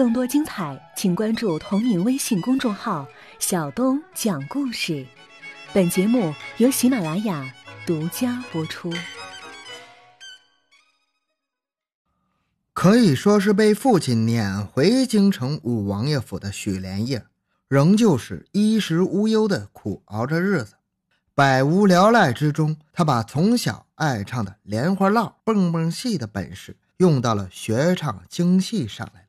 更多精彩，请关注同名微信公众号“小东讲故事”。本节目由喜马拉雅独家播出。可以说是被父亲撵回京城五王爷府的许连夜，仍旧是衣食无忧的苦熬着日子。百无聊赖之中，他把从小爱唱的莲花落、蹦蹦戏的本事用到了学唱京戏上来。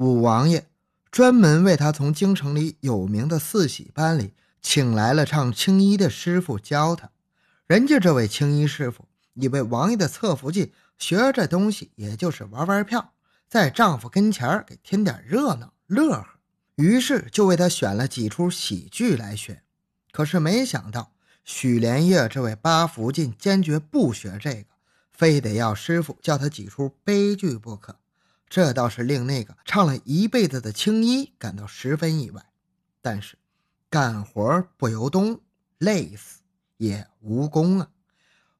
五王爷专门为他从京城里有名的四喜班里请来了唱青衣的师傅教他。人家这位青衣师傅以为王爷的侧福晋学这东西也就是玩玩票，在丈夫跟前给添点热闹乐呵，于是就为他选了几出喜剧来学。可是没想到许连夜这位八福晋坚决不学这个，非得要师傅教他几出悲剧不可。这倒是令那个唱了一辈子的青衣感到十分意外，但是干活不由东，累死也无功啊。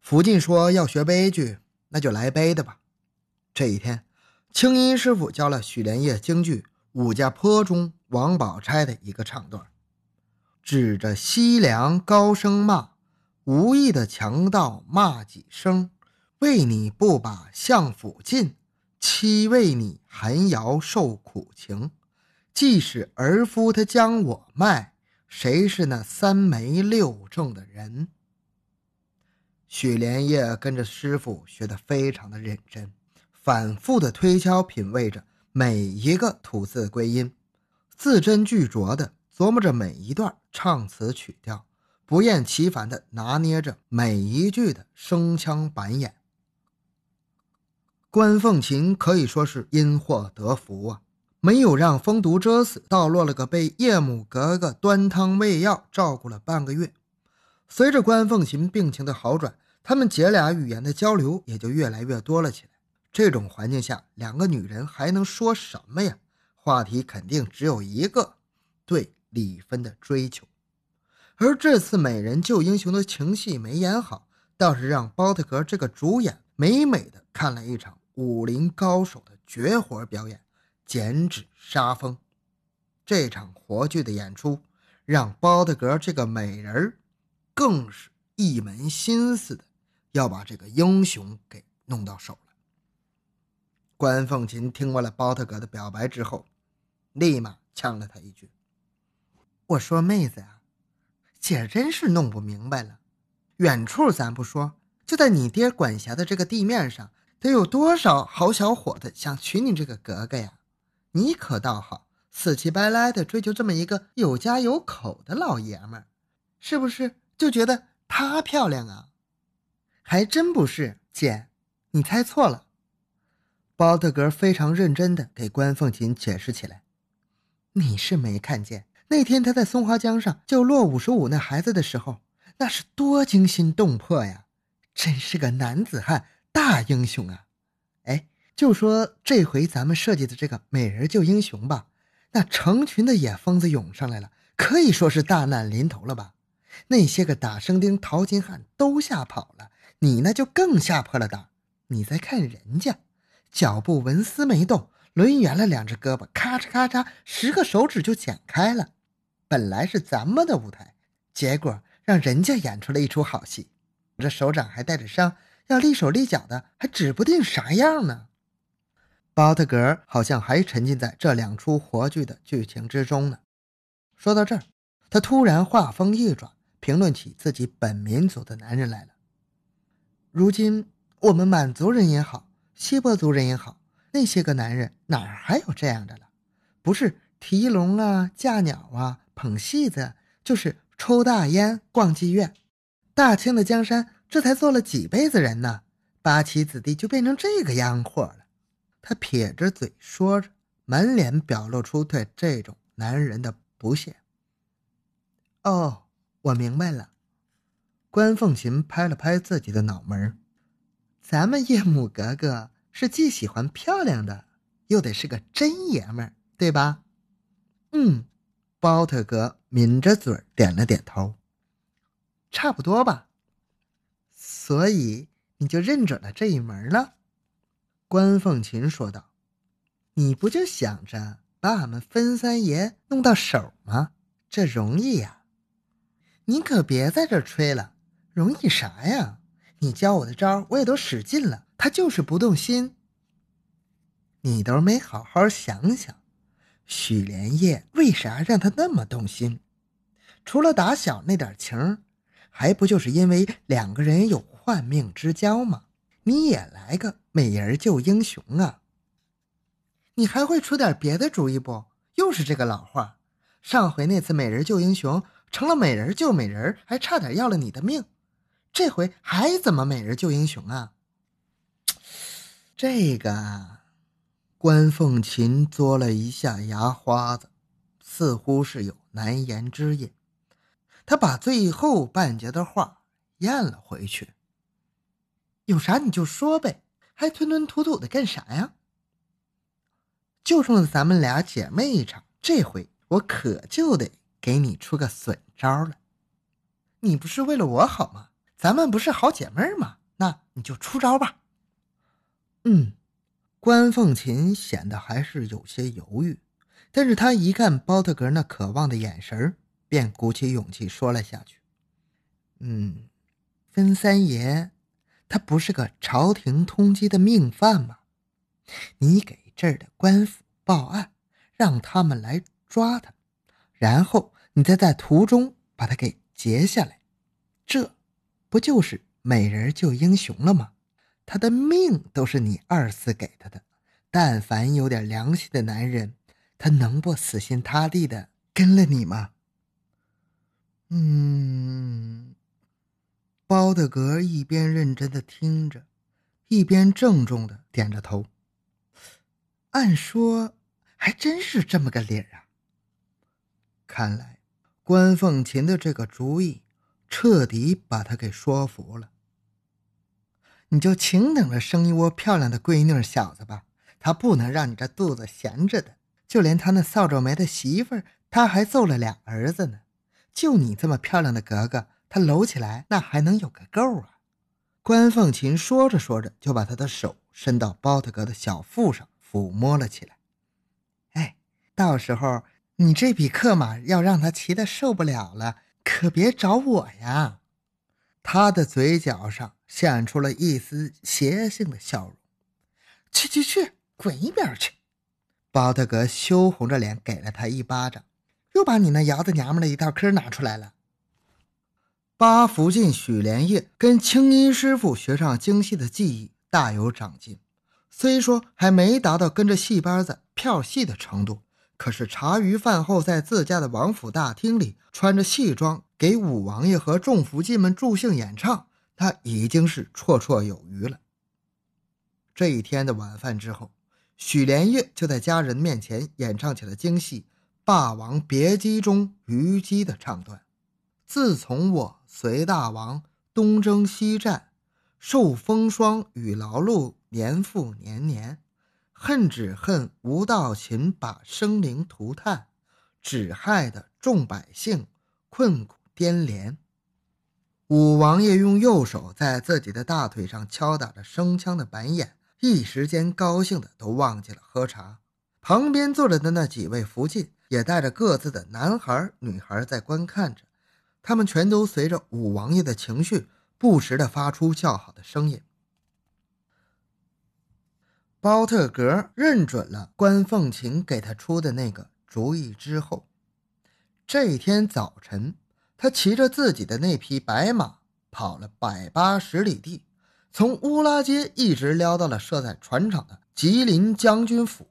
福晋说要学悲剧，那就来悲的吧。这一天，青衣师傅教了许连夜京剧《武家坡》中王宝钗的一个唱段，指着西凉高声骂，无意的强盗骂几声，为你不把相府进。妻为你寒窑受苦情，即使儿夫他将我卖，谁是那三媒六证的人？许连夜跟着师傅学得非常的认真，反复的推敲品味着每一个吐字归音，字斟句酌的琢磨着每一段唱词曲调，不厌其烦的拿捏着每一句的声腔板眼。关凤琴可以说是因祸得福啊，没有让风毒蛰死，倒落了个被叶母格格端汤喂药照顾了半个月。随着关凤琴病情的好转，他们姐俩语言的交流也就越来越多了起来。这种环境下，两个女人还能说什么呀？话题肯定只有一个：对李芬的追求。而这次美人救英雄的情戏没演好，倒是让包特格这个主演美美的看了一场。武林高手的绝活表演，剪纸杀疯。这场活剧的演出，让包德格这个美人儿，更是一门心思的要把这个英雄给弄到手了。关凤琴听完了包德格的表白之后，立马呛了他一句：“我说妹子啊，姐真是弄不明白了。远处咱不说，就在你爹管辖的这个地面上。”得有多少好小伙子想娶你这个格格呀？你可倒好，死乞白赖的追求这么一个有家有口的老爷们儿，是不是就觉得她漂亮啊？还真不是，姐，你猜错了。包特格非常认真的给关凤琴解释起来：“你是没看见那天他在松花江上救落五十五那孩子的时候，那是多惊心动魄呀！真是个男子汉。”大英雄啊！哎，就说这回咱们设计的这个美人救英雄吧，那成群的野疯子涌上来了，可以说是大难临头了吧？那些个打生钉、淘金汉都吓跑了，你那就更吓破了胆。你再看人家，脚步纹丝没动，抡圆了两只胳膊，咔嚓咔嚓，十个手指就剪开了。本来是咱们的舞台，结果让人家演出了一出好戏，这手掌还带着伤。要立手立脚的，还指不定啥样呢。包特格好像还沉浸在这两出活剧的剧情之中呢。说到这儿，他突然话锋一转，评论起自己本民族的男人来了。如今我们满族人也好，锡伯族人也好，那些个男人哪还有这样的了？不是提笼啊、架鸟啊、捧戏子，就是抽大烟、逛妓院。大清的江山。这才做了几辈子人呢，八旗子弟就变成这个样货了。他撇着嘴说着，满脸表露出对这种男人的不屑。哦，我明白了。关凤琴拍了拍自己的脑门咱们叶母格格是既喜欢漂亮的，又得是个真爷们儿，对吧？嗯，包特格抿着嘴点了点头。差不多吧。所以你就认准了这一门了，关凤琴说道。你不就想着把俺们分三爷弄到手吗？这容易呀！你可别在这吹了，容易啥呀？你教我的招我也都使尽了，他就是不动心。你都没好好想想，许连夜为啥让他那么动心？除了打小那点情，还不就是因为两个人有换命之交吗？你也来个美人救英雄啊！你还会出点别的主意不？又是这个老话，上回那次美人救英雄成了美人救美人，还差点要了你的命，这回还怎么美人救英雄啊？这个，关凤琴嘬了一下牙花子，似乎是有难言之隐。他把最后半截的话咽了回去。有啥你就说呗，还吞吞吐吐的干啥呀？就冲咱们俩姐妹一场，这回我可就得给你出个损招了。你不是为了我好吗？咱们不是好姐妹吗？那你就出招吧。嗯，关凤琴显得还是有些犹豫，但是她一看包特格那渴望的眼神便鼓起勇气说了下去：“嗯，分三爷，他不是个朝廷通缉的命犯吗？你给这儿的官府报案，让他们来抓他，然后你再在途中把他给截下来，这不就是美人救英雄了吗？他的命都是你二次给他的，但凡有点良心的男人，他能不死心塌地的跟了你吗？”嗯，包德格一边认真的听着，一边郑重的点着头。按说还真是这么个理儿啊。看来关凤琴的这个主意彻底把他给说服了。你就请等着生一窝漂亮的闺女小子吧，他不能让你这肚子闲着的。就连他那扫帚眉的媳妇儿，他还揍了俩儿子呢。就你这么漂亮的格格，他搂起来那还能有个够啊！关凤琴说着说着，就把她的手伸到包特格的小腹上抚摸了起来。哎，到时候你这匹克马要让他骑的受不了了，可别找我呀！他的嘴角上现出了一丝邪性的笑容。去去去，滚一边去！包特格羞红着脸给了他一巴掌。又把你那窑子娘们的一套嗑拿出来了。八福晋许连夜跟青衣师傅学上京戏的技艺，大有长进。虽说还没达到跟着戏班子票戏的程度，可是茶余饭后在自家的王府大厅里穿着戏装给五王爷和众福晋们助兴演唱，他已经是绰绰有余了。这一天的晚饭之后，许连夜就在家人面前演唱起了京戏。《霸王别姬》中虞姬的唱段：“自从我随大王东征西战，受风霜与劳碌，年复年年，恨只恨无道秦把生灵涂炭，只害得众百姓困苦颠连。”五王爷用右手在自己的大腿上敲打着生枪的板眼，一时间高兴的都忘记了喝茶。旁边坐着的那几位福晋。也带着各自的男孩、女孩在观看着，他们全都随着五王爷的情绪，不时的发出叫好的声音。包特格认准了关凤琴给他出的那个主意之后，这天早晨，他骑着自己的那匹白马，跑了百八十里地，从乌拉街一直撩到了设在船厂的吉林将军府。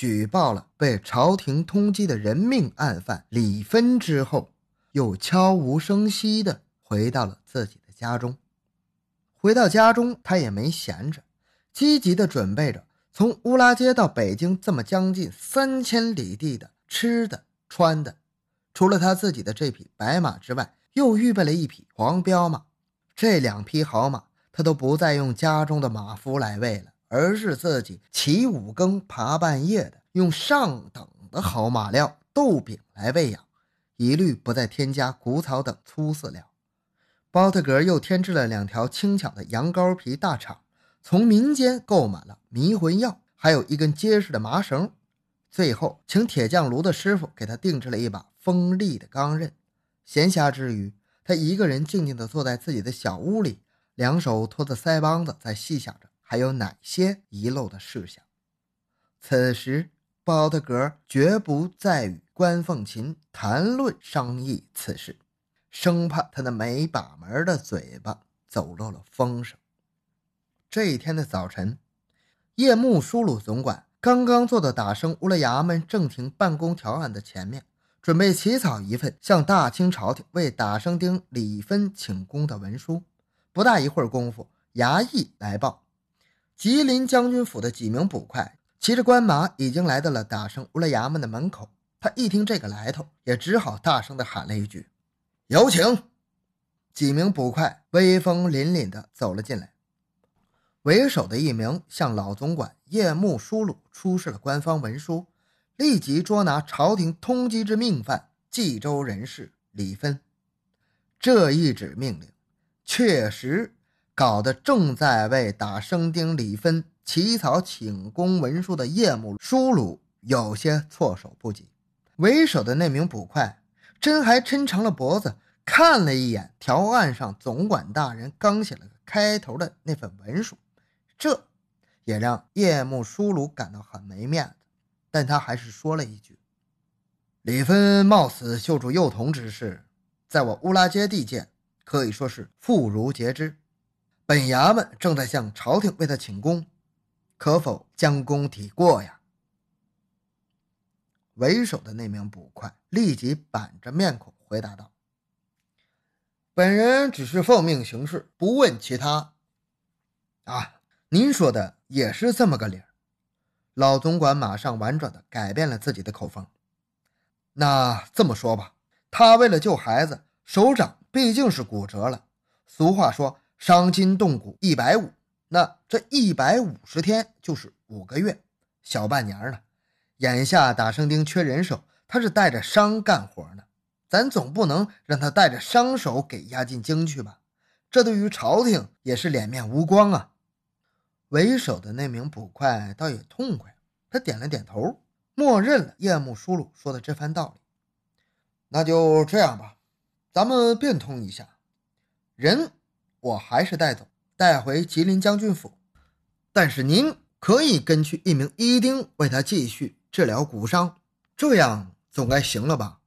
举报了被朝廷通缉的人命案犯李芬之后，又悄无声息地回到了自己的家中。回到家中，他也没闲着，积极地准备着从乌拉街到北京这么将近三千里地的吃的穿的。除了他自己的这匹白马之外，又预备了一匹黄骠马。这两匹好马，他都不再用家中的马夫来喂了。而是自己起五更爬半夜的，用上等的好马料豆饼来喂养，一律不再添加谷草等粗饲料。包特格又添置了两条轻巧的羊羔皮大肠，从民间购买了迷魂药，还有一根结实的麻绳。最后，请铁匠炉的师傅给他定制了一把锋利的钢刃。闲暇之余，他一个人静静地坐在自己的小屋里，两手托着腮帮子，在细想着还有哪些遗漏的事项。此时，包德格绝不再与关凤琴谈论商议此事，生怕他那没把门的嘴巴走漏了风声。这一天的早晨，叶木舒鲁总管刚刚坐到打生乌拉衙门正廷办公条案的前面，准备起草一份向大清朝廷为打生丁李芬请功的文书。不大一会儿功夫，衙役来报，吉林将军府的几名捕快骑着官马已经来到了打生乌拉衙门的门口。他一听这个来头，也只好大声地喊了一句：“有请！”几名捕快威风凛凛地走了进来。为首的一名向老总管叶木舒鲁出示了官方文书，立即捉拿朝廷通缉之命犯冀州人士李芬。这一纸命令，确实搞得正在为打生丁李芬起草请功文书的叶木舒鲁有些措手不及。为首的那名捕快真还抻长了脖子看了一眼条案上总管大人刚写了个开头的那份文书。这也让叶木舒鲁感到很没面子，但他还是说了一句：“李芬冒死救助幼童之事，在我乌拉街地界可以说是妇孺皆知。本衙门正在向朝廷为他请功，可否将功抵过呀？”为首的那名捕快立即板着面孔回答道：“本人只是奉命行事，不问其他。”啊。您说的也是这么个理儿，老总管马上婉转的改变了自己的口风。那这么说吧，他为了救孩子，手掌毕竟是骨折了。俗话说伤筋动骨一百五，那这一百五十天就是五个月，小半年了。眼下打生丁缺人手，他是带着伤干活呢，咱总不能让他带着伤手给押进京去吧？这对于朝廷也是脸面无光啊。为首的那名捕快倒也痛快，他点了点头，默认了叶木叔鲁说的这番道理。那就这样吧，咱们变通一下，人我还是带走，带回吉林将军府，但是您可以跟去一名医丁为他继续治疗骨伤，这样总该行了吧？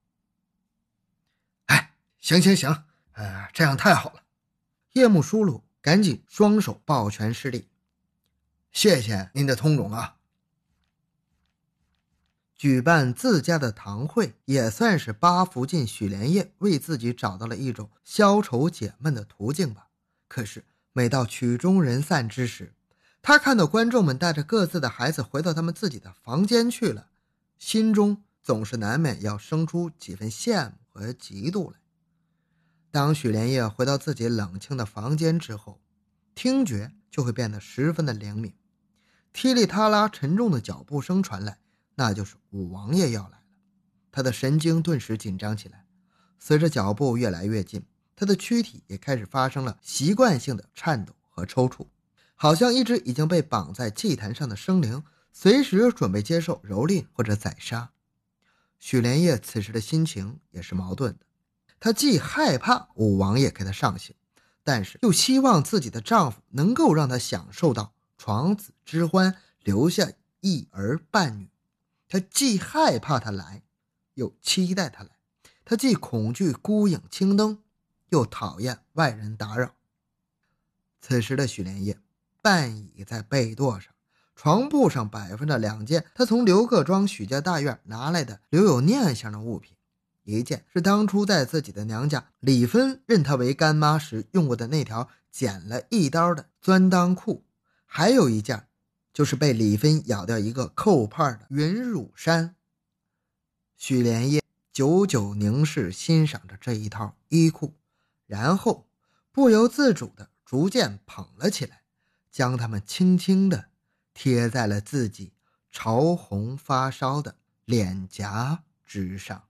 哎，行行行，呃，这样太好了。叶幕叔鲁赶紧双手抱拳施礼。谢谢您的通融啊！举办自家的堂会，也算是八福晋许连业为自己找到了一种消愁解闷的途径吧。可是每到曲终人散之时，他看到观众们带着各自的孩子回到他们自己的房间去了，心中总是难免要生出几分羡慕和嫉妒来。当许连业回到自己冷清的房间之后，听觉就会变得十分的灵敏。噼里啪啦，沉重的脚步声传来，那就是五王爷要来了。他的神经顿时紧张起来，随着脚步越来越近，他的躯体也开始发生了习惯性的颤抖和抽搐，好像一只已经被绑在祭坛上的生灵，随时准备接受蹂躏或者宰杀。许连夜此时的心情也是矛盾的，她既害怕五王爷给她上刑，但是又希望自己的丈夫能够让她享受到。床子之欢，留下一儿半女。他既害怕他来，又期待他来；他既恐惧孤影青灯，又讨厌外人打扰。此时的许连夜半倚在被垛上，床铺上摆放着两件他从刘各庄许家大院拿来的留有念想的物品，一件是当初在自己的娘家李芬认她为干妈时用过的那条剪了一刀的钻裆裤。还有一件，就是被李芬咬掉一个扣帕的云乳衫。许连夜久久凝视欣赏着这一套衣裤，然后不由自主的逐渐捧了起来，将它们轻轻的贴在了自己潮红发烧的脸颊之上。